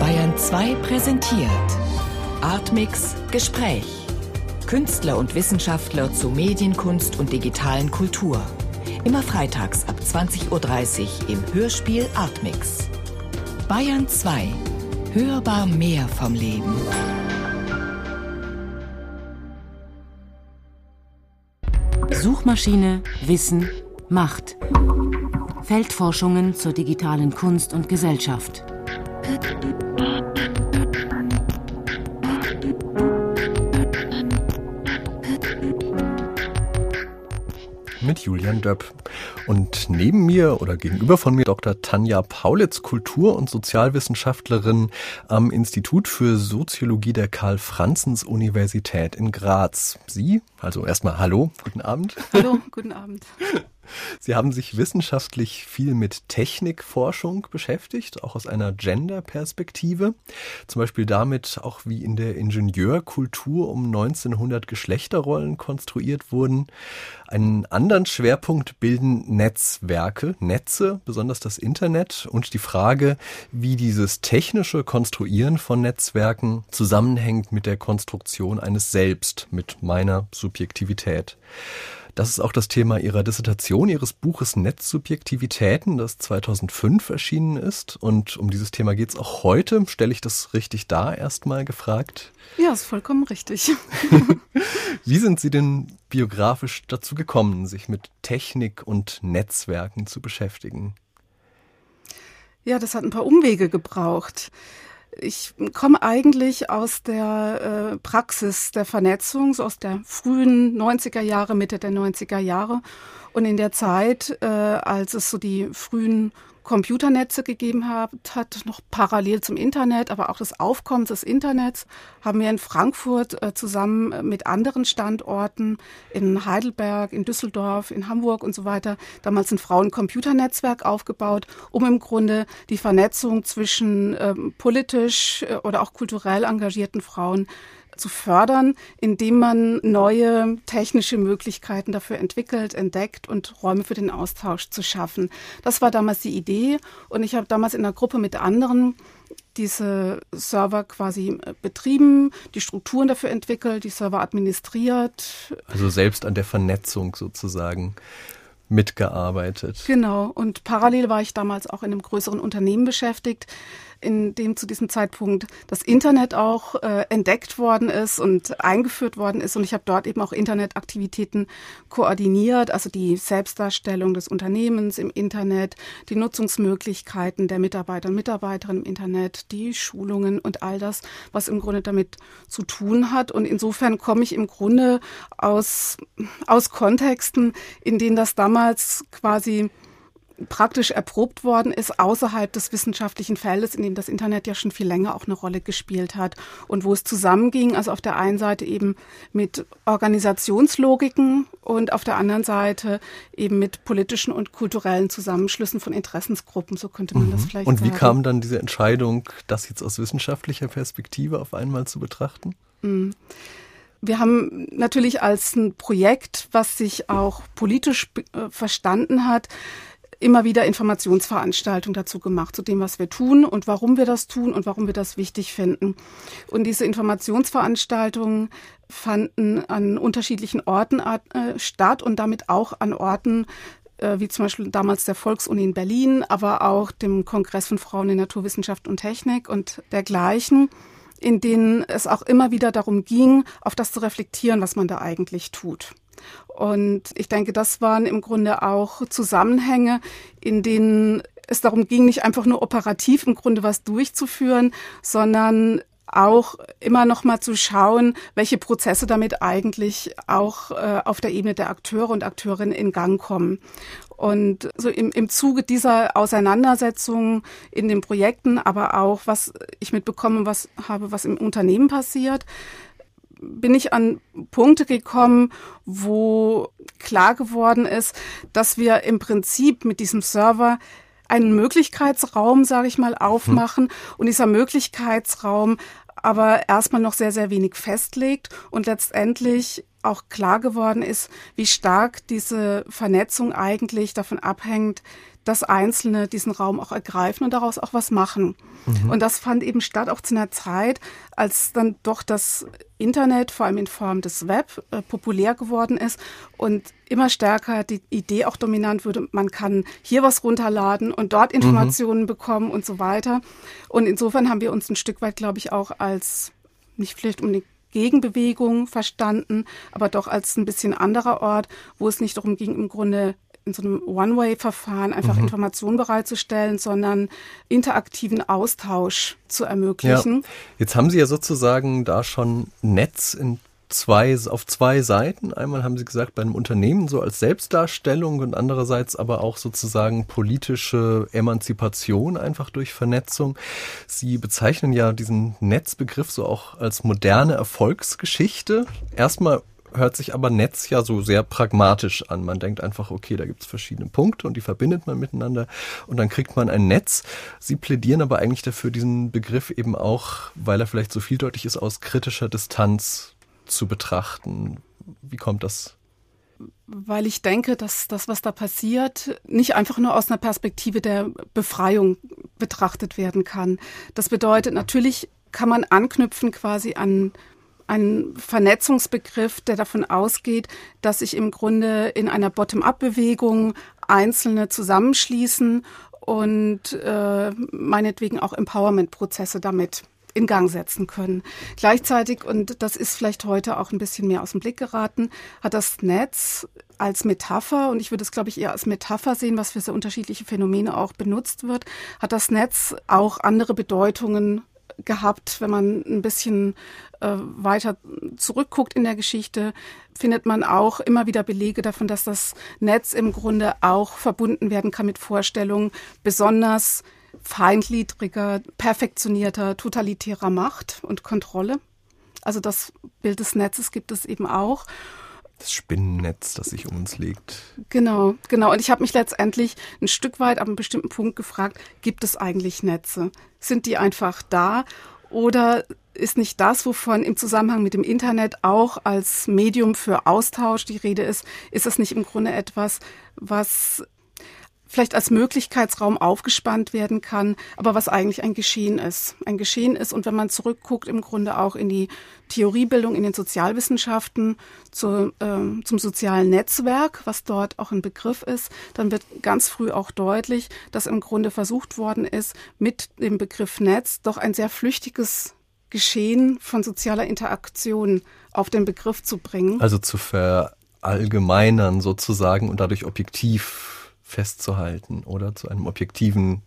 Bayern 2 präsentiert Artmix Gespräch. Künstler und Wissenschaftler zu Medienkunst und digitalen Kultur. Immer freitags ab 20.30 Uhr im Hörspiel Artmix. Bayern 2. Hörbar mehr vom Leben. Suchmaschine, Wissen, Macht. Feldforschungen zur digitalen Kunst und Gesellschaft. Mit Julian Döpp. Und neben mir oder gegenüber von mir Dr. Tanja Paulitz, Kultur- und Sozialwissenschaftlerin am Institut für Soziologie der Karl-Franzens-Universität in Graz. Sie, also erstmal Hallo, guten Abend. Hallo, guten Abend. Sie haben sich wissenschaftlich viel mit Technikforschung beschäftigt, auch aus einer Gender-Perspektive. Zum Beispiel damit, auch wie in der Ingenieurkultur um 1900 Geschlechterrollen konstruiert wurden. Einen anderen Schwerpunkt bilden Netzwerke, Netze, besonders das Internet und die Frage, wie dieses technische Konstruieren von Netzwerken zusammenhängt mit der Konstruktion eines Selbst, mit meiner Subjektivität. Das ist auch das Thema Ihrer Dissertation, Ihres Buches Netzsubjektivitäten, das 2005 erschienen ist. Und um dieses Thema geht es auch heute. Stelle ich das richtig dar, erstmal gefragt? Ja, ist vollkommen richtig. Wie sind Sie denn biografisch dazu gekommen, sich mit Technik und Netzwerken zu beschäftigen? Ja, das hat ein paar Umwege gebraucht. Ich komme eigentlich aus der äh, Praxis der Vernetzung, so aus der frühen 90er Jahre, Mitte der 90er Jahre. Und in der Zeit, äh, als es so die frühen Computernetze gegeben hat, hat noch parallel zum Internet, aber auch das Aufkommen des Internets, haben wir in Frankfurt äh, zusammen mit anderen Standorten in Heidelberg, in Düsseldorf, in Hamburg und so weiter damals ein Frauen-Computernetzwerk aufgebaut, um im Grunde die Vernetzung zwischen ähm, politisch äh, oder auch kulturell engagierten Frauen zu fördern, indem man neue technische Möglichkeiten dafür entwickelt, entdeckt und Räume für den Austausch zu schaffen. Das war damals die Idee und ich habe damals in einer Gruppe mit anderen diese Server quasi äh, betrieben, die Strukturen dafür entwickelt, die Server administriert. Also selbst an der Vernetzung sozusagen mitgearbeitet. Genau. Und parallel war ich damals auch in einem größeren Unternehmen beschäftigt, in dem zu diesem Zeitpunkt das Internet auch äh, entdeckt worden ist und eingeführt worden ist. Und ich habe dort eben auch Internetaktivitäten koordiniert, also die Selbstdarstellung des Unternehmens im Internet, die Nutzungsmöglichkeiten der Mitarbeiter und Mitarbeiterinnen im Internet, die Schulungen und all das, was im Grunde damit zu tun hat. Und insofern komme ich im Grunde aus, aus Kontexten, in denen das damals quasi praktisch erprobt worden ist außerhalb des wissenschaftlichen Feldes, in dem das Internet ja schon viel länger auch eine Rolle gespielt hat und wo es zusammenging, also auf der einen Seite eben mit Organisationslogiken und auf der anderen Seite eben mit politischen und kulturellen Zusammenschlüssen von Interessensgruppen, so könnte man mhm. das vielleicht Und wie sagen. kam dann diese Entscheidung, das jetzt aus wissenschaftlicher Perspektive auf einmal zu betrachten? Mhm. Wir haben natürlich als ein Projekt, was sich auch politisch äh, verstanden hat, immer wieder Informationsveranstaltungen dazu gemacht, zu dem, was wir tun und warum wir das tun und warum wir das wichtig finden. Und diese Informationsveranstaltungen fanden an unterschiedlichen Orten äh, statt und damit auch an Orten, äh, wie zum Beispiel damals der Volksuni in Berlin, aber auch dem Kongress von Frauen in Naturwissenschaft und Technik und dergleichen, in denen es auch immer wieder darum ging, auf das zu reflektieren, was man da eigentlich tut. Und ich denke, das waren im Grunde auch Zusammenhänge, in denen es darum ging, nicht einfach nur operativ im Grunde was durchzuführen, sondern auch immer noch mal zu schauen, welche Prozesse damit eigentlich auch äh, auf der Ebene der Akteure und Akteurinnen in Gang kommen. Und so im, im Zuge dieser Auseinandersetzung in den Projekten, aber auch was ich mitbekommen was habe, was im Unternehmen passiert, bin ich an Punkte gekommen, wo klar geworden ist, dass wir im Prinzip mit diesem Server einen Möglichkeitsraum, sage ich mal, aufmachen hm. und dieser Möglichkeitsraum aber erstmal noch sehr, sehr wenig festlegt und letztendlich auch klar geworden ist, wie stark diese Vernetzung eigentlich davon abhängt, dass Einzelne diesen Raum auch ergreifen und daraus auch was machen. Mhm. Und das fand eben statt auch zu einer Zeit, als dann doch das Internet, vor allem in Form des Web, äh, populär geworden ist und immer stärker die Idee auch dominant würde, man kann hier was runterladen und dort mhm. Informationen mhm. bekommen und so weiter. Und insofern haben wir uns ein Stück weit, glaube ich, auch als nicht vielleicht um die Gegenbewegung verstanden, aber doch als ein bisschen anderer Ort, wo es nicht darum ging, im Grunde in so einem One-Way-Verfahren einfach mhm. Informationen bereitzustellen, sondern interaktiven Austausch zu ermöglichen. Ja. Jetzt haben Sie ja sozusagen da schon Netz in zwei, auf zwei Seiten. Einmal haben Sie gesagt, bei einem Unternehmen so als Selbstdarstellung und andererseits aber auch sozusagen politische Emanzipation einfach durch Vernetzung. Sie bezeichnen ja diesen Netzbegriff so auch als moderne Erfolgsgeschichte. Erstmal hört sich aber Netz ja so sehr pragmatisch an. Man denkt einfach, okay, da gibt es verschiedene Punkte und die verbindet man miteinander und dann kriegt man ein Netz. Sie plädieren aber eigentlich dafür, diesen Begriff eben auch, weil er vielleicht so vieldeutig ist, aus kritischer Distanz zu betrachten. Wie kommt das? Weil ich denke, dass das, was da passiert, nicht einfach nur aus einer Perspektive der Befreiung betrachtet werden kann. Das bedeutet, natürlich kann man anknüpfen quasi an ein Vernetzungsbegriff, der davon ausgeht, dass sich im Grunde in einer Bottom-up-Bewegung Einzelne zusammenschließen und äh, meinetwegen auch Empowerment-Prozesse damit in Gang setzen können. Gleichzeitig, und das ist vielleicht heute auch ein bisschen mehr aus dem Blick geraten, hat das Netz als Metapher, und ich würde es, glaube ich, eher als Metapher sehen, was für so unterschiedliche Phänomene auch benutzt wird, hat das Netz auch andere Bedeutungen gehabt. Wenn man ein bisschen äh, weiter zurückguckt in der Geschichte, findet man auch immer wieder Belege davon, dass das Netz im Grunde auch verbunden werden kann mit Vorstellungen besonders feindliedriger, perfektionierter, totalitärer Macht und Kontrolle. Also das Bild des Netzes gibt es eben auch das Spinnennetz, das sich um uns legt. Genau, genau. Und ich habe mich letztendlich ein Stück weit ab einem bestimmten Punkt gefragt, gibt es eigentlich Netze? Sind die einfach da? Oder ist nicht das, wovon im Zusammenhang mit dem Internet auch als Medium für Austausch die Rede ist, ist es nicht im Grunde etwas, was vielleicht als Möglichkeitsraum aufgespannt werden kann, aber was eigentlich ein Geschehen ist. Ein Geschehen ist und wenn man zurückguckt, im Grunde auch in die Theoriebildung in den Sozialwissenschaften zu, äh, zum sozialen Netzwerk, was dort auch ein Begriff ist, dann wird ganz früh auch deutlich, dass im Grunde versucht worden ist, mit dem Begriff Netz doch ein sehr flüchtiges Geschehen von sozialer Interaktion auf den Begriff zu bringen. Also zu verallgemeinern sozusagen und dadurch objektiv festzuhalten oder zu einem objektiven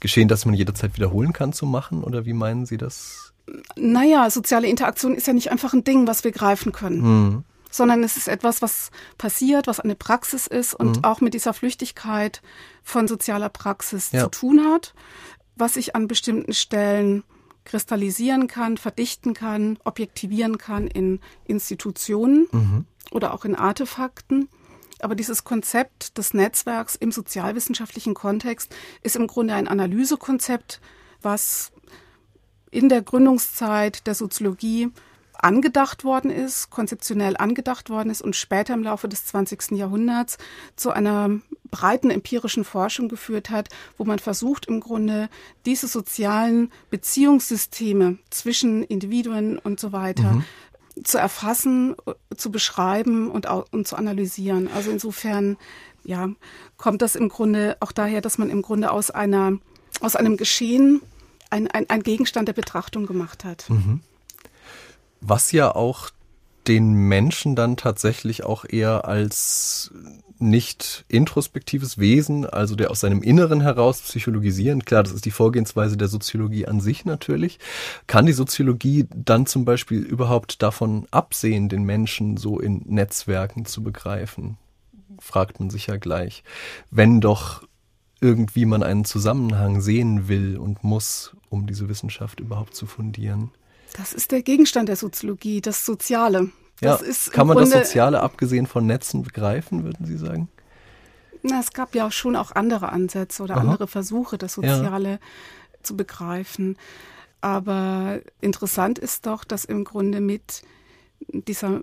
Geschehen, das man jederzeit wiederholen kann, zu machen? Oder wie meinen Sie das? Naja, soziale Interaktion ist ja nicht einfach ein Ding, was wir greifen können. Mhm. Sondern es ist etwas, was passiert, was eine Praxis ist und mhm. auch mit dieser Flüchtigkeit von sozialer Praxis ja. zu tun hat, was sich an bestimmten Stellen kristallisieren kann, verdichten kann, objektivieren kann in Institutionen mhm. oder auch in Artefakten. Aber dieses Konzept des Netzwerks im sozialwissenschaftlichen Kontext ist im Grunde ein Analysekonzept, was in der Gründungszeit der Soziologie angedacht worden ist, konzeptionell angedacht worden ist und später im Laufe des 20. Jahrhunderts zu einer breiten empirischen Forschung geführt hat, wo man versucht im Grunde diese sozialen Beziehungssysteme zwischen Individuen und so weiter mhm zu erfassen, zu beschreiben und, und zu analysieren. Also insofern, ja, kommt das im Grunde auch daher, dass man im Grunde aus einer, aus einem Geschehen ein, ein, ein Gegenstand der Betrachtung gemacht hat. Mhm. Was ja auch den Menschen dann tatsächlich auch eher als nicht introspektives Wesen, also der aus seinem Inneren heraus psychologisieren. Klar, das ist die Vorgehensweise der Soziologie an sich natürlich. Kann die Soziologie dann zum Beispiel überhaupt davon absehen, den Menschen so in Netzwerken zu begreifen? Fragt man sich ja gleich. Wenn doch irgendwie man einen Zusammenhang sehen will und muss, um diese Wissenschaft überhaupt zu fundieren. Das ist der Gegenstand der Soziologie, das Soziale. Das ja, kann man Grunde, das Soziale abgesehen von Netzen begreifen, würden Sie sagen? Na, es gab ja auch schon auch andere Ansätze oder Aha. andere Versuche, das Soziale ja. zu begreifen. Aber interessant ist doch, dass im Grunde mit dieser,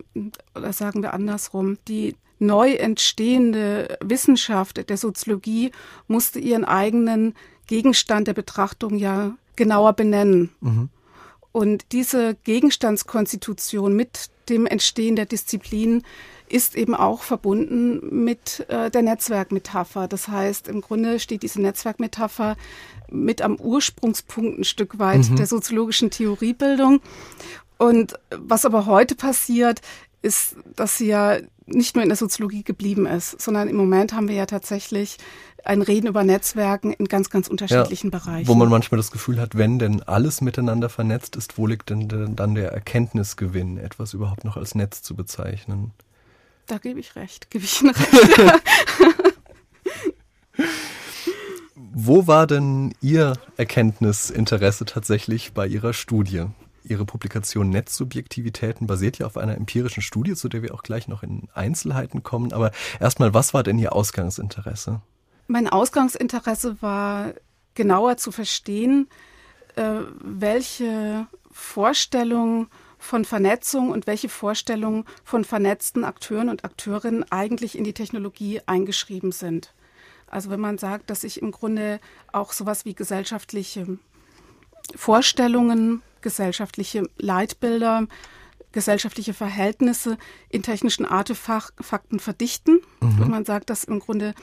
oder sagen wir andersrum, die neu entstehende Wissenschaft der Soziologie musste ihren eigenen Gegenstand der Betrachtung ja genauer benennen. Mhm. Und diese Gegenstandskonstitution mit dem Entstehen der Disziplin ist eben auch verbunden mit äh, der Netzwerkmetapher. Das heißt, im Grunde steht diese Netzwerkmetapher mit am Ursprungspunkt ein Stück weit mhm. der soziologischen Theoriebildung. Und was aber heute passiert, ist, dass sie ja nicht nur in der Soziologie geblieben ist, sondern im Moment haben wir ja tatsächlich ein Reden über Netzwerken in ganz, ganz unterschiedlichen ja, Bereichen. Wo man manchmal das Gefühl hat, wenn denn alles miteinander vernetzt ist, wo liegt denn dann der Erkenntnisgewinn, etwas überhaupt noch als Netz zu bezeichnen? Da gebe ich recht, gebe ich Ihnen recht. Wo war denn Ihr Erkenntnisinteresse tatsächlich bei Ihrer Studie? Ihre Publikation Netzsubjektivitäten basiert ja auf einer empirischen Studie, zu der wir auch gleich noch in Einzelheiten kommen. Aber erstmal, was war denn Ihr Ausgangsinteresse? Mein Ausgangsinteresse war genauer zu verstehen, äh, welche Vorstellungen von Vernetzung und welche Vorstellungen von vernetzten Akteuren und Akteurinnen eigentlich in die Technologie eingeschrieben sind. Also wenn man sagt, dass sich im Grunde auch sowas wie gesellschaftliche Vorstellungen gesellschaftliche Leitbilder, gesellschaftliche Verhältnisse in technischen Artefakten verdichten. Mhm. Und man sagt, dass im Grunde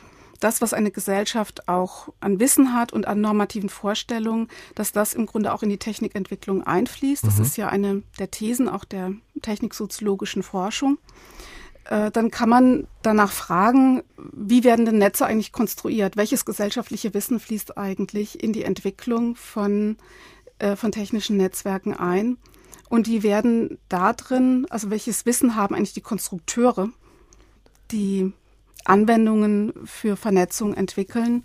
das, was eine Gesellschaft auch an Wissen hat und an normativen Vorstellungen, dass das im Grunde auch in die Technikentwicklung einfließt. Das mhm. ist ja eine der Thesen auch der techniksoziologischen Forschung. Äh, dann kann man danach fragen, wie werden denn Netze eigentlich konstruiert? Welches gesellschaftliche Wissen fließt eigentlich in die Entwicklung von äh, von technischen Netzwerken ein. Und die werden da drin, also welches Wissen haben eigentlich die Konstrukteure, die Anwendungen für Vernetzung entwickeln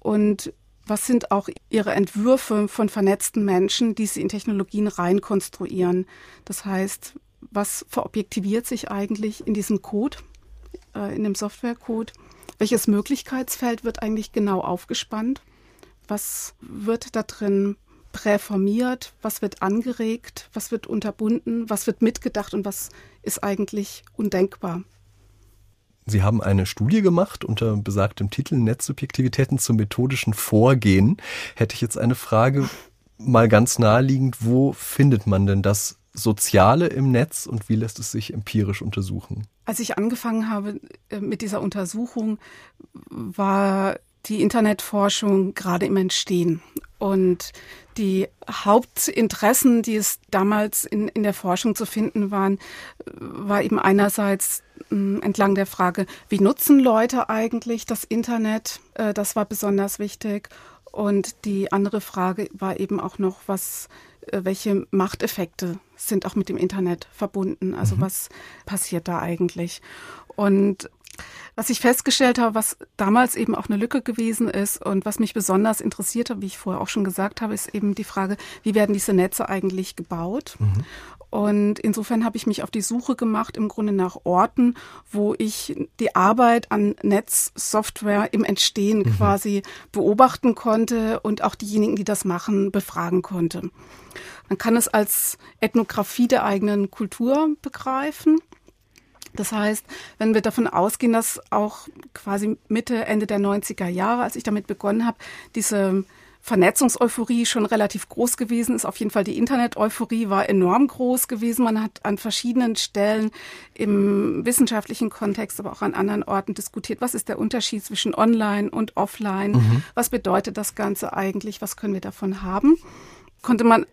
und was sind auch ihre Entwürfe von vernetzten Menschen, die sie in Technologien reinkonstruieren. Das heißt, was verobjektiviert sich eigentlich in diesem Code, äh, in dem Softwarecode? Welches Möglichkeitsfeld wird eigentlich genau aufgespannt? Was wird da drin präformiert, was wird angeregt, was wird unterbunden, was wird mitgedacht und was ist eigentlich undenkbar. Sie haben eine Studie gemacht unter besagtem Titel Netzsubjektivitäten zum methodischen Vorgehen. Hätte ich jetzt eine Frage mal ganz naheliegend, wo findet man denn das Soziale im Netz und wie lässt es sich empirisch untersuchen? Als ich angefangen habe äh, mit dieser Untersuchung, war die Internetforschung gerade im Entstehen. Und die Hauptinteressen, die es damals in, in der Forschung zu finden waren, war eben einerseits äh, entlang der Frage, wie nutzen Leute eigentlich das Internet? Äh, das war besonders wichtig. Und die andere Frage war eben auch noch, was, äh, welche Machteffekte sind auch mit dem Internet verbunden? Also mhm. was passiert da eigentlich? Und was ich festgestellt habe, was damals eben auch eine Lücke gewesen ist und was mich besonders interessiert hat, wie ich vorher auch schon gesagt habe, ist eben die Frage, wie werden diese Netze eigentlich gebaut? Mhm. Und insofern habe ich mich auf die Suche gemacht, im Grunde nach Orten, wo ich die Arbeit an Netzsoftware im Entstehen mhm. quasi beobachten konnte und auch diejenigen, die das machen, befragen konnte. Man kann es als Ethnographie der eigenen Kultur begreifen. Das heißt, wenn wir davon ausgehen, dass auch quasi Mitte, Ende der 90er Jahre, als ich damit begonnen habe, diese Vernetzungseuphorie schon relativ groß gewesen ist. Auf jeden Fall die Internet-Euphorie war enorm groß gewesen. Man hat an verschiedenen Stellen im wissenschaftlichen Kontext, aber auch an anderen Orten diskutiert, was ist der Unterschied zwischen Online und Offline? Mhm. Was bedeutet das Ganze eigentlich? Was können wir davon haben? Konnte man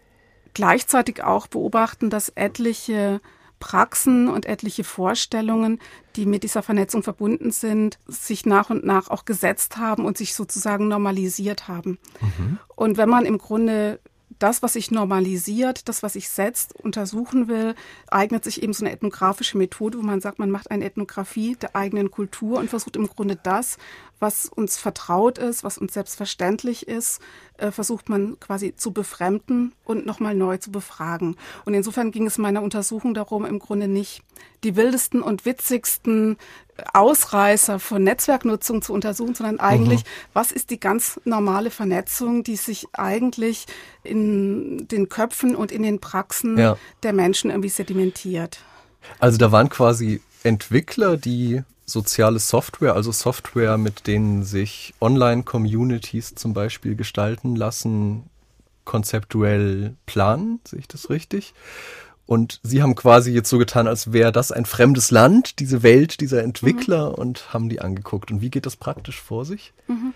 gleichzeitig auch beobachten, dass etliche Praxen und etliche Vorstellungen, die mit dieser Vernetzung verbunden sind, sich nach und nach auch gesetzt haben und sich sozusagen normalisiert haben. Mhm. Und wenn man im Grunde das, was sich normalisiert, das, was sich setzt, untersuchen will, eignet sich eben so eine ethnografische Methode, wo man sagt, man macht eine Ethnographie der eigenen Kultur und versucht im Grunde das, was uns vertraut ist, was uns selbstverständlich ist, äh, versucht man quasi zu befremden und nochmal neu zu befragen. Und insofern ging es meiner Untersuchung darum, im Grunde nicht die wildesten und witzigsten Ausreißer von Netzwerknutzung zu untersuchen, sondern eigentlich, mhm. was ist die ganz normale Vernetzung, die sich eigentlich in den Köpfen und in den Praxen ja. der Menschen irgendwie sedimentiert. Also da waren quasi Entwickler, die soziale Software, also Software, mit denen sich Online-Communities zum Beispiel gestalten lassen, konzeptuell planen, sehe ich das richtig? Und sie haben quasi jetzt so getan, als wäre das ein fremdes Land, diese Welt dieser Entwickler mhm. und haben die angeguckt. Und wie geht das praktisch vor sich? Mhm.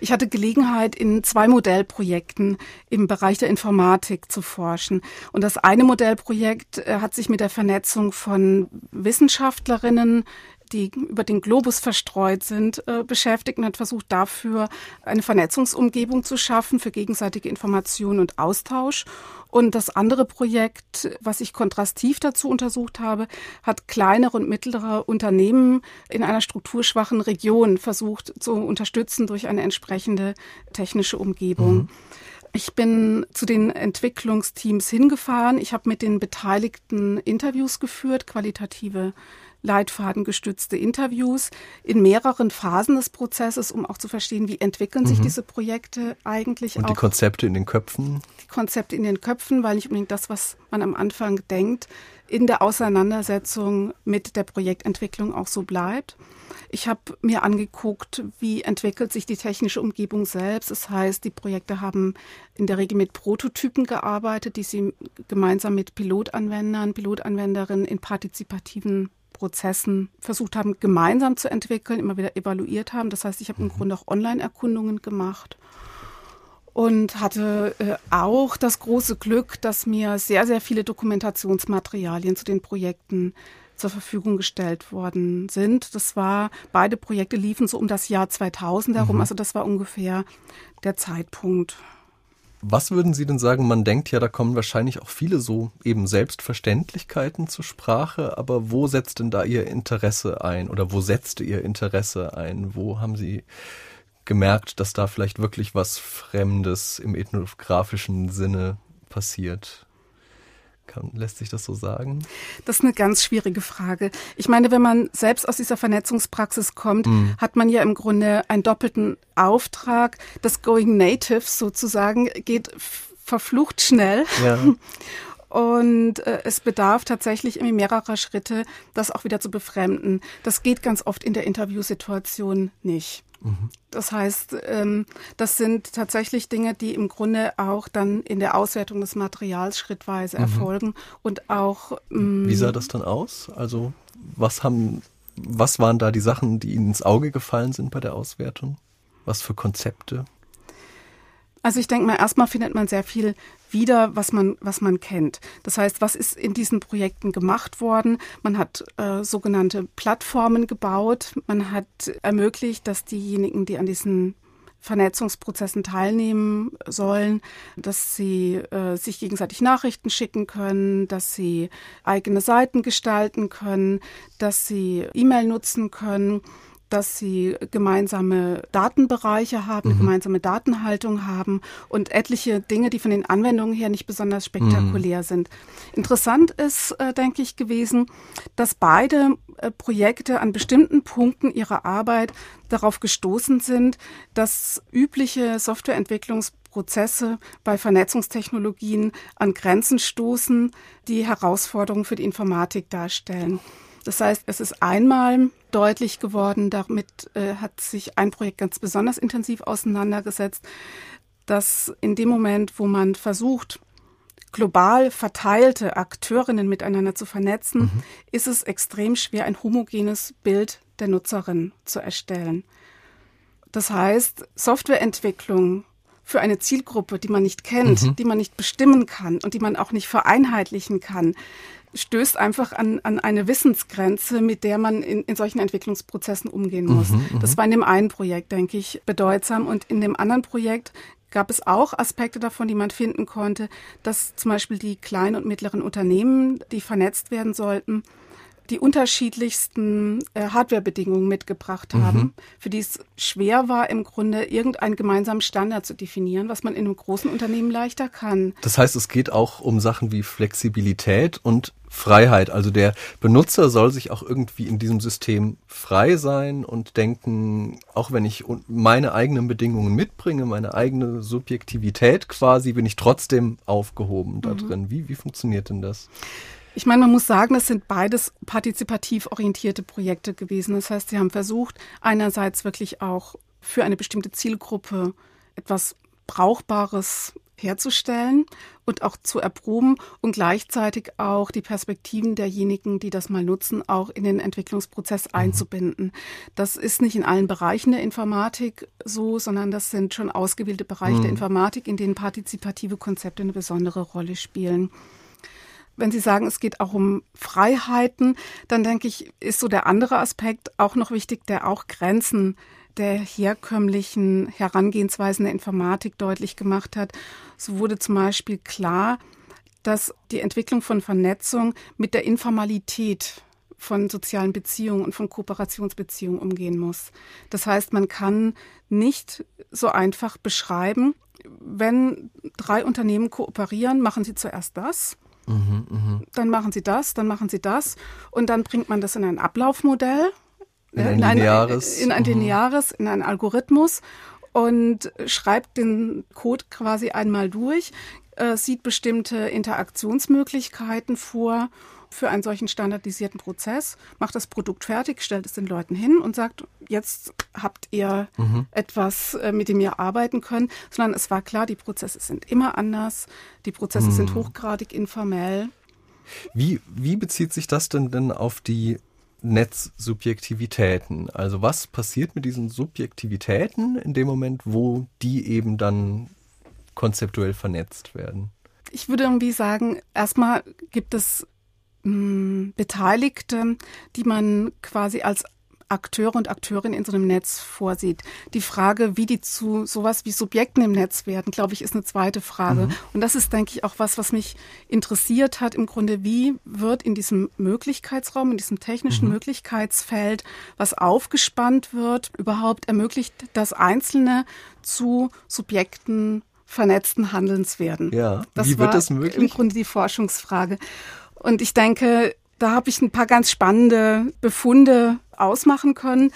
Ich hatte Gelegenheit, in zwei Modellprojekten im Bereich der Informatik zu forschen. Und das eine Modellprojekt äh, hat sich mit der Vernetzung von Wissenschaftlerinnen die über den Globus verstreut sind, äh, beschäftigt und hat versucht, dafür eine Vernetzungsumgebung zu schaffen für gegenseitige Information und Austausch. Und das andere Projekt, was ich kontrastiv dazu untersucht habe, hat kleinere und mittlere Unternehmen in einer strukturschwachen Region versucht zu unterstützen durch eine entsprechende technische Umgebung. Mhm. Ich bin zu den Entwicklungsteams hingefahren. Ich habe mit den Beteiligten Interviews geführt, qualitative leitfadengestützte Interviews in mehreren Phasen des Prozesses, um auch zu verstehen, wie entwickeln sich mhm. diese Projekte eigentlich. Und auch. die Konzepte in den Köpfen? Die Konzepte in den Köpfen, weil nicht unbedingt das, was man am Anfang denkt, in der Auseinandersetzung mit der Projektentwicklung auch so bleibt. Ich habe mir angeguckt, wie entwickelt sich die technische Umgebung selbst. Das heißt, die Projekte haben in der Regel mit Prototypen gearbeitet, die sie gemeinsam mit Pilotanwendern, Pilotanwenderinnen in partizipativen Prozessen versucht haben, gemeinsam zu entwickeln, immer wieder evaluiert haben. Das heißt, ich habe im mhm. Grunde auch Online-Erkundungen gemacht und hatte äh, auch das große Glück, dass mir sehr, sehr viele Dokumentationsmaterialien zu den Projekten zur Verfügung gestellt worden sind. Das war, beide Projekte liefen so um das Jahr 2000 herum, mhm. also das war ungefähr der Zeitpunkt. Was würden Sie denn sagen? Man denkt ja, da kommen wahrscheinlich auch viele so eben Selbstverständlichkeiten zur Sprache, aber wo setzt denn da Ihr Interesse ein oder wo setzte Ihr Interesse ein? Wo haben Sie gemerkt, dass da vielleicht wirklich was Fremdes im ethnografischen Sinne passiert? Kann, lässt sich das so sagen? Das ist eine ganz schwierige Frage. Ich meine, wenn man selbst aus dieser Vernetzungspraxis kommt, mm. hat man ja im Grunde einen doppelten Auftrag. Das Going Native sozusagen geht verflucht schnell. Ja. Und äh, es bedarf tatsächlich irgendwie mehrerer Schritte, das auch wieder zu befremden. Das geht ganz oft in der Interviewsituation nicht. Das heißt, ähm, das sind tatsächlich Dinge, die im Grunde auch dann in der Auswertung des Materials schrittweise mhm. erfolgen und auch. Wie sah das dann aus? Also was haben, was waren da die Sachen, die Ihnen ins Auge gefallen sind bei der Auswertung? Was für Konzepte? Also ich denke mal, erstmal findet man sehr viel wieder, was man, was man kennt. Das heißt, was ist in diesen Projekten gemacht worden? Man hat äh, sogenannte Plattformen gebaut. Man hat ermöglicht, dass diejenigen, die an diesen Vernetzungsprozessen teilnehmen sollen, dass sie äh, sich gegenseitig Nachrichten schicken können, dass sie eigene Seiten gestalten können, dass sie E-Mail nutzen können dass sie gemeinsame Datenbereiche haben, mhm. gemeinsame Datenhaltung haben und etliche Dinge, die von den Anwendungen her nicht besonders spektakulär mhm. sind. Interessant ist, äh, denke ich, gewesen, dass beide äh, Projekte an bestimmten Punkten ihrer Arbeit darauf gestoßen sind, dass übliche Softwareentwicklungsprozesse bei Vernetzungstechnologien an Grenzen stoßen, die Herausforderungen für die Informatik darstellen. Das heißt, es ist einmal deutlich geworden, damit äh, hat sich ein Projekt ganz besonders intensiv auseinandergesetzt, dass in dem Moment, wo man versucht, global verteilte Akteurinnen miteinander zu vernetzen, mhm. ist es extrem schwer, ein homogenes Bild der Nutzerin zu erstellen. Das heißt, Softwareentwicklung für eine Zielgruppe, die man nicht kennt, mhm. die man nicht bestimmen kann und die man auch nicht vereinheitlichen kann, stößt einfach an, an eine Wissensgrenze, mit der man in, in solchen Entwicklungsprozessen umgehen muss. Mhm, mhm, das war in dem einen Projekt, denke ich, bedeutsam. Und in dem anderen Projekt gab es auch Aspekte davon, die man finden konnte, dass zum Beispiel die kleinen und mittleren Unternehmen, die vernetzt werden sollten, die unterschiedlichsten äh, Hardwarebedingungen mitgebracht haben, mhm. für die es schwer war, im Grunde irgendeinen gemeinsamen Standard zu definieren, was man in einem großen Unternehmen leichter kann. Das heißt, es geht auch um Sachen wie Flexibilität und Freiheit. Also der Benutzer soll sich auch irgendwie in diesem System frei sein und denken, auch wenn ich meine eigenen Bedingungen mitbringe, meine eigene Subjektivität quasi, bin ich trotzdem aufgehoben da mhm. drin. Wie, wie funktioniert denn das? Ich meine, man muss sagen, das sind beides partizipativ orientierte Projekte gewesen. Das heißt, sie haben versucht, einerseits wirklich auch für eine bestimmte Zielgruppe etwas Brauchbares herzustellen und auch zu erproben und gleichzeitig auch die Perspektiven derjenigen, die das mal nutzen, auch in den Entwicklungsprozess mhm. einzubinden. Das ist nicht in allen Bereichen der Informatik so, sondern das sind schon ausgewählte Bereiche mhm. der Informatik, in denen partizipative Konzepte eine besondere Rolle spielen wenn Sie sagen, es geht auch um Freiheiten, dann denke ich, ist so der andere Aspekt auch noch wichtig, der auch Grenzen der herkömmlichen Herangehensweisen der Informatik deutlich gemacht hat. So wurde zum Beispiel klar, dass die Entwicklung von Vernetzung mit der Informalität von sozialen Beziehungen und von Kooperationsbeziehungen umgehen muss. Das heißt, man kann nicht so einfach beschreiben, wenn drei Unternehmen kooperieren, machen sie zuerst das Mhm, mh. Dann machen sie das, dann machen sie das und dann bringt man das in ein Ablaufmodell, in ein, in ein lineares, in ein, mhm. lineares, in einen Algorithmus und schreibt den Code quasi einmal durch, äh, sieht bestimmte Interaktionsmöglichkeiten vor für einen solchen standardisierten Prozess, macht das Produkt fertig, stellt es den Leuten hin und sagt, jetzt habt ihr mhm. etwas, äh, mit dem ihr arbeiten könnt, sondern es war klar, die Prozesse sind immer anders, die Prozesse mhm. sind hochgradig informell. Wie, wie bezieht sich das denn denn auf die Netzsubjektivitäten? Also was passiert mit diesen Subjektivitäten in dem Moment, wo die eben dann konzeptuell vernetzt werden? Ich würde irgendwie sagen, erstmal gibt es Beteiligte, die man quasi als Akteure und Akteurinnen in so einem Netz vorsieht. Die Frage, wie die zu sowas wie Subjekten im Netz werden, glaube ich, ist eine zweite Frage. Mhm. Und das ist, denke ich, auch was, was mich interessiert hat. Im Grunde, wie wird in diesem Möglichkeitsraum, in diesem technischen mhm. Möglichkeitsfeld, was aufgespannt wird, überhaupt ermöglicht, dass Einzelne zu Subjekten vernetzten Handelns werden. Ja, das wie wird das möglich? Im Grunde die Forschungsfrage. Und ich denke, da habe ich ein paar ganz spannende Befunde ausmachen können.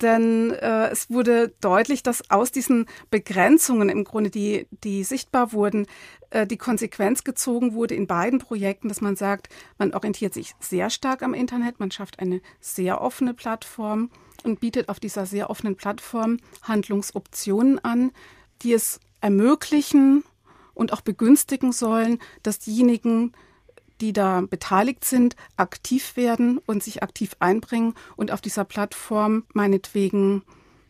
Denn äh, es wurde deutlich, dass aus diesen Begrenzungen im Grunde, die, die sichtbar wurden, äh, die Konsequenz gezogen wurde in beiden Projekten, dass man sagt, man orientiert sich sehr stark am Internet, man schafft eine sehr offene Plattform und bietet auf dieser sehr offenen Plattform Handlungsoptionen an, die es ermöglichen und auch begünstigen sollen, dass diejenigen, die da beteiligt sind, aktiv werden und sich aktiv einbringen und auf dieser Plattform meinetwegen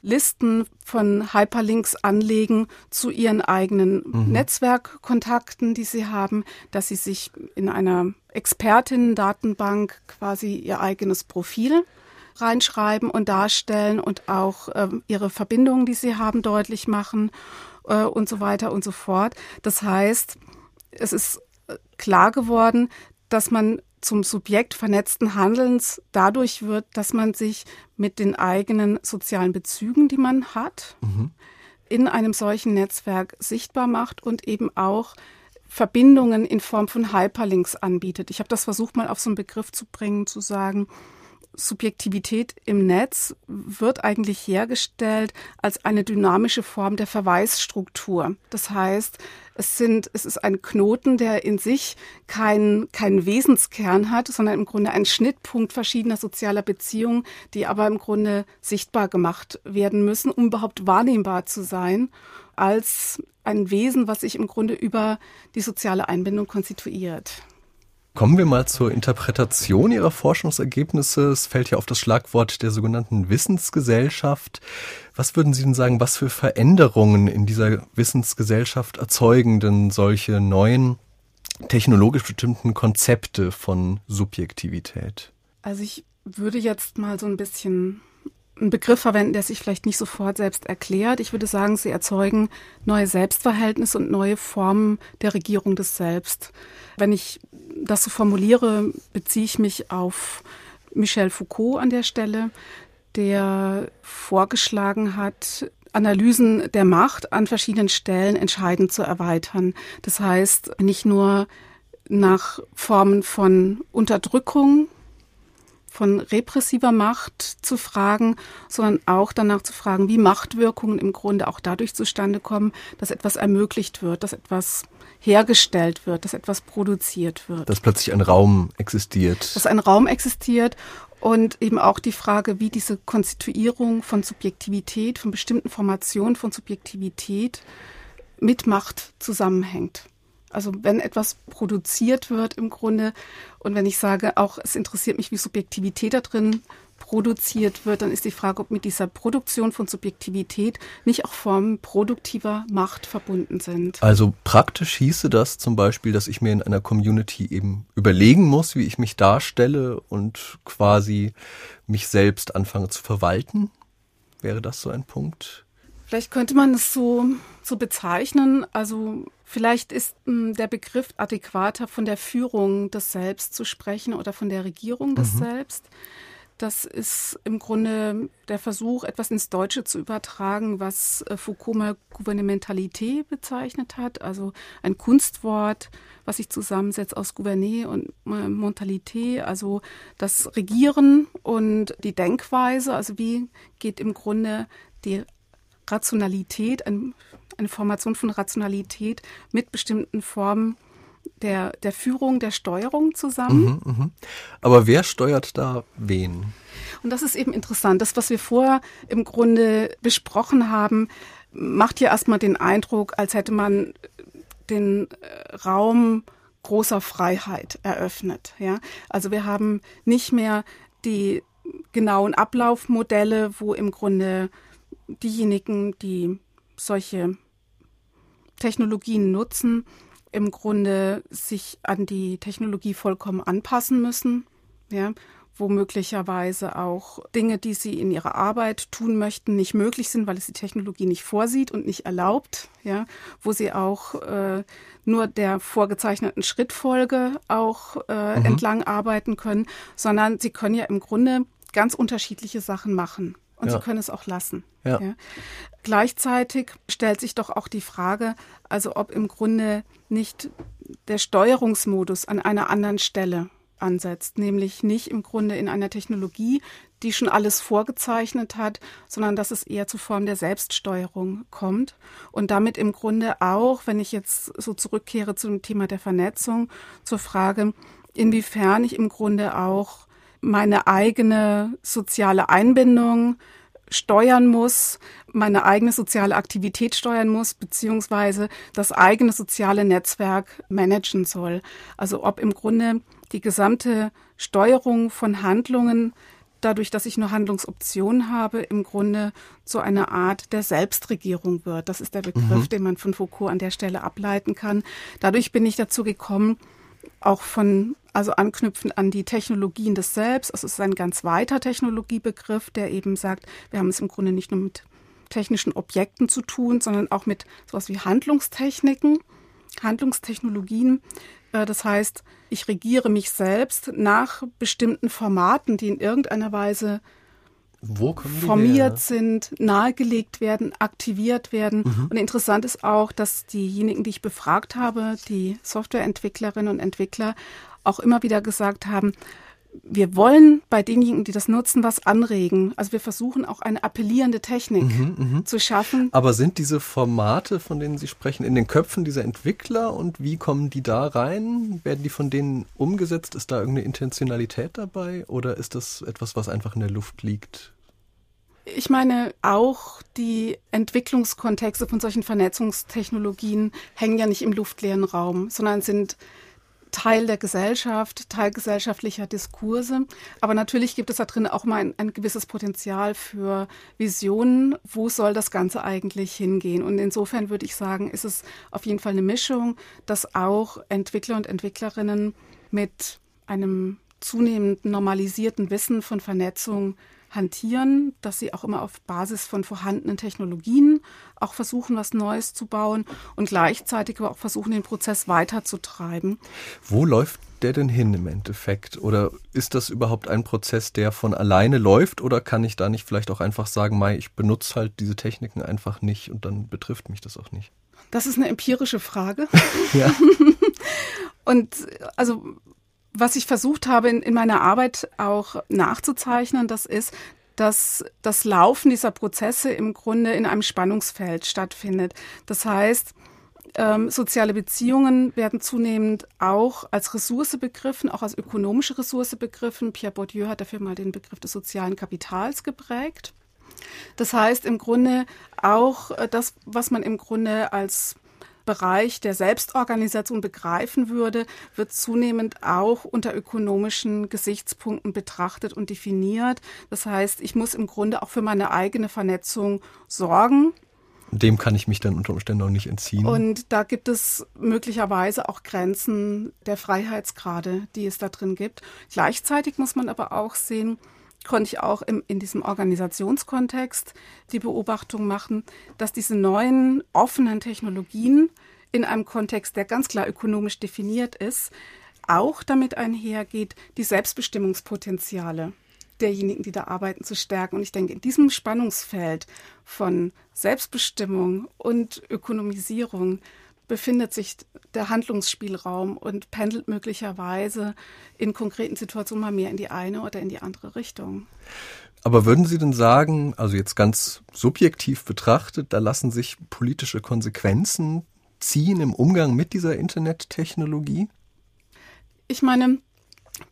Listen von Hyperlinks anlegen zu ihren eigenen mhm. Netzwerkkontakten, die sie haben, dass sie sich in einer Expertinnen-Datenbank quasi ihr eigenes Profil reinschreiben und darstellen und auch äh, ihre Verbindungen, die sie haben, deutlich machen äh, und so weiter und so fort. Das heißt, es ist klar geworden, dass man zum Subjekt vernetzten Handelns dadurch wird, dass man sich mit den eigenen sozialen Bezügen, die man hat, mhm. in einem solchen Netzwerk sichtbar macht und eben auch Verbindungen in Form von Hyperlinks anbietet. Ich habe das versucht mal auf so einen Begriff zu bringen, zu sagen, Subjektivität im Netz wird eigentlich hergestellt als eine dynamische Form der Verweisstruktur. Das heißt, es sind, es ist ein Knoten, der in sich keinen keinen Wesenskern hat, sondern im Grunde ein Schnittpunkt verschiedener sozialer Beziehungen, die aber im Grunde sichtbar gemacht werden müssen, um überhaupt wahrnehmbar zu sein als ein Wesen, was sich im Grunde über die soziale Einbindung konstituiert. Kommen wir mal zur Interpretation Ihrer Forschungsergebnisse. Es fällt ja auf das Schlagwort der sogenannten Wissensgesellschaft. Was würden Sie denn sagen, was für Veränderungen in dieser Wissensgesellschaft erzeugen denn solche neuen technologisch bestimmten Konzepte von Subjektivität? Also ich würde jetzt mal so ein bisschen einen Begriff verwenden, der sich vielleicht nicht sofort selbst erklärt. Ich würde sagen, sie erzeugen neue Selbstverhältnisse und neue Formen der Regierung des Selbst. Wenn ich das so formuliere, beziehe ich mich auf Michel Foucault an der Stelle, der vorgeschlagen hat, Analysen der Macht an verschiedenen Stellen entscheidend zu erweitern. Das heißt, nicht nur nach Formen von Unterdrückung, von repressiver Macht zu fragen, sondern auch danach zu fragen, wie Machtwirkungen im Grunde auch dadurch zustande kommen, dass etwas ermöglicht wird, dass etwas hergestellt wird, dass etwas produziert wird. Dass plötzlich ein Raum existiert. Dass ein Raum existiert und eben auch die Frage, wie diese Konstituierung von Subjektivität, von bestimmten Formationen von Subjektivität mit Macht zusammenhängt. Also wenn etwas produziert wird im Grunde und wenn ich sage, auch es interessiert mich, wie Subjektivität da drin produziert wird, dann ist die Frage, ob mit dieser Produktion von Subjektivität nicht auch Formen produktiver Macht verbunden sind. Also praktisch hieße das zum Beispiel, dass ich mir in einer Community eben überlegen muss, wie ich mich darstelle und quasi mich selbst anfange zu verwalten. Wäre das so ein Punkt? Vielleicht könnte man es so, so bezeichnen. Also vielleicht ist m, hm, der Begriff adäquater von der Führung des Selbst zu sprechen oder von der Regierung des mhm. Selbst. Das ist im Grunde der Versuch, etwas ins Deutsche zu übertragen, was äh, Foucault mal Gouvernementalité bezeichnet hat, also ein Kunstwort, was sich zusammensetzt aus Gouverner und Mentalité, also das Regieren und die Denkweise, also wie geht im Grunde die Rationalität, eine Formation von Rationalität mit bestimmten Formen der, der Führung, der Steuerung zusammen. Mhm, mh. Aber wer steuert da wen? Und das ist eben interessant. Das, was wir vorher im Grunde besprochen haben, macht ja erstmal den Eindruck, als hätte man den äh, Raum großer Freiheit eröffnet. Ja? Also wir haben nicht mehr die genauen Ablaufmodelle, wo im Grunde diejenigen, die solche Technologien nutzen, im Grunde sich an die Technologie vollkommen anpassen müssen, ja, wo möglicherweise auch Dinge, die sie in ihrer Arbeit tun möchten, nicht möglich sind, weil es die Technologie nicht vorsieht und nicht erlaubt, ja, wo sie auch äh, nur der vorgezeichneten Schrittfolge auch äh, mhm. entlang arbeiten können, sondern sie können ja im Grunde ganz unterschiedliche Sachen machen und ja. sie können es auch lassen. Ja. ja. Gleichzeitig stellt sich doch auch die Frage, also ob im Grunde nicht der Steuerungsmodus an einer anderen Stelle ansetzt, nämlich nicht im Grunde in einer Technologie, die schon alles vorgezeichnet hat, sondern dass es eher zu Form der Selbststeuerung kommt und damit im Grunde auch, wenn ich jetzt so zurückkehre zum Thema der Vernetzung, zur Frage, inwiefern ich im Grunde auch meine eigene soziale Einbindung steuern muss, meine eigene soziale Aktivität steuern muss, beziehungsweise das eigene soziale Netzwerk managen soll. Also ob im Grunde die gesamte Steuerung von Handlungen dadurch, dass ich nur Handlungsoptionen habe, im Grunde zu einer Art der Selbstregierung wird. Das ist der Begriff, mhm. den man von Foucault an der Stelle ableiten kann. Dadurch bin ich dazu gekommen, auch von, also anknüpfend an die Technologien des Selbst. Also es ist ein ganz weiter Technologiebegriff, der eben sagt, wir haben es im Grunde nicht nur mit technischen Objekten zu tun, sondern auch mit sowas wie Handlungstechniken, Handlungstechnologien. Äh, das heißt, ich regiere mich selbst nach bestimmten Formaten, die in irgendeiner Weise formiert sind, nahegelegt werden, aktiviert werden. Mhm. Und interessant ist auch, dass diejenigen, die ich befragt habe, die Softwareentwicklerinnen und Entwickler, auch immer wieder gesagt haben, wir wollen bei denjenigen, die das nutzen, was anregen. Also wir versuchen auch eine appellierende Technik mhm, mhm, zu schaffen. Aber sind diese Formate, von denen Sie sprechen, in den Köpfen dieser Entwickler und wie kommen die da rein? Werden die von denen umgesetzt? Ist da irgendeine Intentionalität dabei oder ist das etwas, was einfach in der Luft liegt? Ich meine, auch die Entwicklungskontexte von solchen Vernetzungstechnologien hängen ja nicht im luftleeren Raum, sondern sind Teil der Gesellschaft, Teil gesellschaftlicher Diskurse. Aber natürlich gibt es da drin auch mal ein, ein, gewisses Potenzial für Visionen. Wo soll das Ganze eigentlich hingehen? Und insofern würde ich sagen, ist es auf jeden Fall eine Mischung, dass auch Entwickler und Entwicklerinnen mit einem zunehmend normalisierten Wissen von Vernetzung hantieren, dass sie auch immer auf Basis von vorhandenen Technologien auch versuchen, was Neues zu bauen und gleichzeitig aber auch versuchen, den Prozess weiterzutreiben. Wo läuft der denn hin im Endeffekt? Oder ist das überhaupt ein Prozess, der von alleine läuft? Oder kann ich da nicht vielleicht auch einfach sagen, Mai, ich benutze halt diese Techniken einfach nicht und dann betrifft mich das auch nicht? Das ist eine empirische Frage. Ja. und also was ich versucht habe in, in meiner Arbeit auch nachzuzeichnen, das ist, dass das Laufen dieser Prozesse im Grunde in einem Spannungsfeld stattfindet. Das heißt, ähm, soziale Beziehungen werden zunehmend auch als Ressource begriffen, auch als ökonomische Ressource begriffen. Pierre Bourdieu hat dafür mal den Begriff des sozialen Kapitals geprägt. Das heißt im Grunde auch äh, das, was man im Grunde als Bereich der Selbstorganisation begreifen würde, wird zunehmend auch unter ökonomischen Gesichtspunkten betrachtet und definiert. Das heißt, ich muss im Grunde auch für meine eigene Vernetzung sorgen. Dem kann ich mich dann unter Umständen auch nicht entziehen. Und da gibt es möglicherweise auch Grenzen der Freiheitsgrade, die es da drin gibt. Gleichzeitig muss man aber auch sehen, konnte ich auch im, in diesem Organisationskontext die Beobachtung machen, dass diese neuen offenen Technologien in einem Kontext, der ganz klar ökonomisch definiert ist, auch damit einhergeht, die Selbstbestimmungspotenziale derjenigen, die da arbeiten, zu stärken. Und ich denke, in diesem Spannungsfeld von Selbstbestimmung und Ökonomisierung befindet sich der Handlungsspielraum und pendelt möglicherweise in konkreten Situationen mal mehr in die eine oder in die andere Richtung. Aber würden Sie denn sagen, also jetzt ganz subjektiv betrachtet, da lassen sich politische Konsequenzen ziehen im Umgang mit dieser Internettechnologie? Ich meine,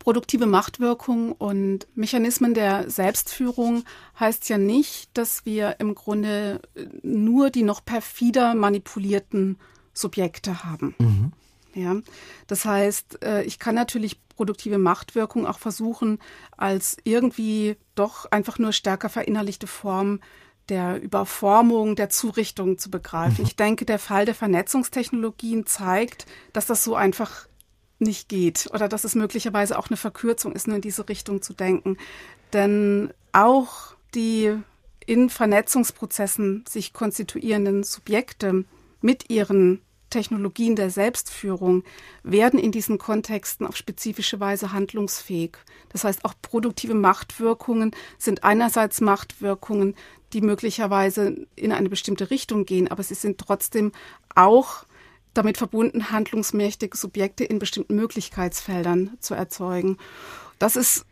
produktive Machtwirkung und Mechanismen der Selbstführung heißt ja nicht, dass wir im Grunde nur die noch perfider manipulierten Subjekte haben. Mhm. Ja, das heißt, äh, ich kann natürlich produktive Machtwirkung auch versuchen, als irgendwie doch einfach nur stärker verinnerlichte Form der Überformung, der Zurichtung zu begreifen. Mhm. Ich denke, der Fall der Vernetzungstechnologien zeigt, dass das so einfach nicht geht oder dass es möglicherweise auch eine Verkürzung ist, nur in diese Richtung zu denken. Denn auch die in Vernetzungsprozessen sich konstituierenden Subjekte mit ihren Technologien der Selbstführung werden in diesen Kontexten auf spezifische Weise handlungsfähig. Das heißt, auch produktive Machtwirkungen sind einerseits Machtwirkungen, die möglicherweise in eine bestimmte Richtung gehen, aber sie sind trotzdem auch damit verbunden, handlungsmächtige Subjekte in bestimmten Möglichkeitsfeldern zu erzeugen. Das ist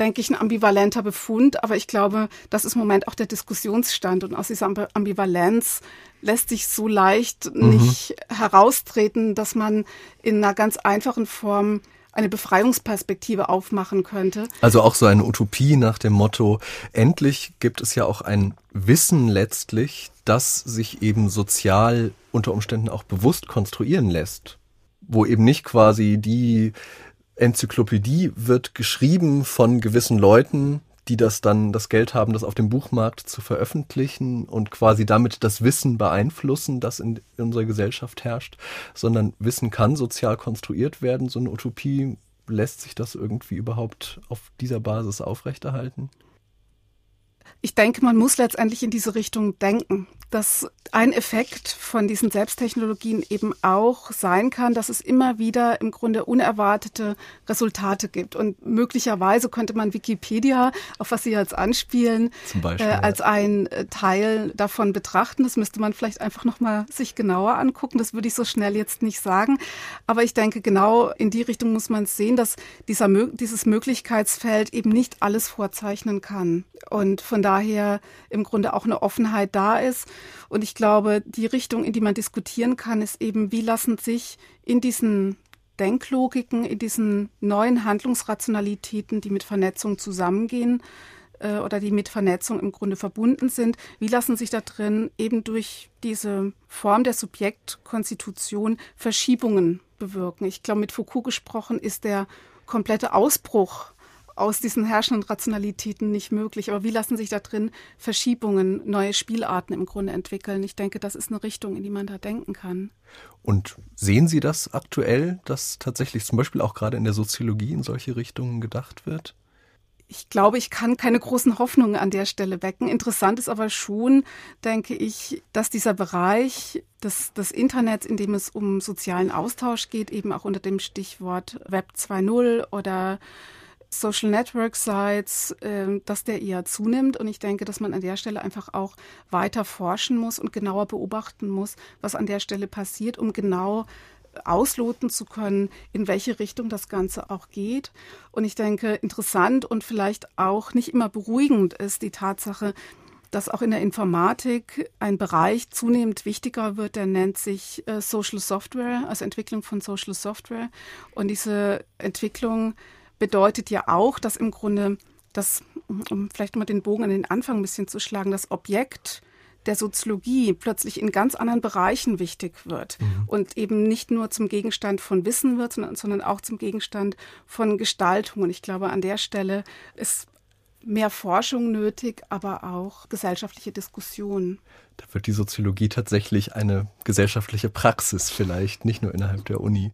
denke ich, ein ambivalenter Befund, aber ich glaube, das ist im Moment auch der Diskussionsstand und aus dieser Ambivalenz lässt sich so leicht mhm. nicht heraustreten, dass man in einer ganz einfachen Form eine Befreiungsperspektive aufmachen könnte. Also auch so eine Utopie nach dem Motto, endlich gibt es ja auch ein Wissen letztlich, das sich eben sozial unter Umständen auch bewusst konstruieren lässt, wo eben nicht quasi die Enzyklopädie wird geschrieben von gewissen Leuten, die das dann das Geld haben, das auf dem Buchmarkt zu veröffentlichen und quasi damit das Wissen beeinflussen, das in, unserer Gesellschaft herrscht, sondern Wissen kann sozial konstruiert werden. So eine Utopie lässt sich das irgendwie überhaupt auf dieser Basis aufrechterhalten? Ich denke, man muss letztendlich in diese Richtung denken dass ein Effekt von diesen Selbsttechnologien eben auch sein kann, dass es immer wieder im Grunde unerwartete Resultate gibt. Und möglicherweise könnte man Wikipedia, auf was Sie jetzt anspielen, Beispiel, äh, als ein äh, Teil davon betrachten. Das müsste man vielleicht einfach nochmal sich genauer angucken. Das würde ich so schnell jetzt nicht sagen. Aber ich denke, genau in die Richtung muss man sehen, dass dieser, dieses Möglichkeitsfeld eben nicht alles vorzeichnen kann. Und von daher im Grunde auch eine Offenheit da ist. Und ich glaube, die Richtung, in die man diskutieren kann, ist eben, wie lassen sich in diesen Denklogiken, in diesen neuen Handlungsrationalitäten, die mit Vernetzung zusammengehen äh, oder die mit Vernetzung im Grunde verbunden sind, wie lassen sich da drin eben durch diese Form der Subjektkonstitution Verschiebungen bewirken. Ich glaube, mit Foucault gesprochen ist der komplette Ausbruch aus diesen herrschenden Rationalitäten nicht möglich. Aber wie lassen sich da drin Verschiebungen, neue Spielarten im Grunde entwickeln? Ich denke, das ist eine Richtung, in die man da denken kann. Und sehen Sie das aktuell, dass tatsächlich zum Beispiel auch gerade in der Soziologie in solche Richtungen gedacht wird? ich glaube, ich kann keine großen Hoffnungen an der Stelle wecken. Interessant ist aber schon, denke ich, dass dieser Bereich des, des Internets, in dem es um sozialen Austausch geht, eben auch unter dem Stichwort Web 2.0 oder Social Network Sites, äh, dass der eher zunimmt. Und ich denke, dass man an der Stelle einfach auch weiter forschen muss und genauer beobachten muss, was an der Stelle passiert, um genau ausloten zu können, in welche Richtung das Ganze auch geht. Und ich denke, interessant und vielleicht auch nicht immer beruhigend ist die Tatsache, dass auch in der Informatik ein Bereich zunehmend wichtiger wird, der nennt sich äh, Social Software, also Entwicklung von Social Software. Und diese Entwicklung bedeutet ja auch, dass im Grunde das, um vielleicht mal den Bogen an den Anfang ein bisschen zu schlagen, das Objekt der Soziologie plötzlich in ganz anderen Bereichen wichtig wird mhm. und eben nicht nur zum Gegenstand von Wissen wird, sondern, sondern auch zum Gegenstand von Gestaltung. Und ich glaube, an der Stelle ist mehr Forschung nötig, aber auch gesellschaftliche Diskussion. Da wird die Soziologie tatsächlich eine gesellschaftliche Praxis vielleicht, nicht nur innerhalb der Uni.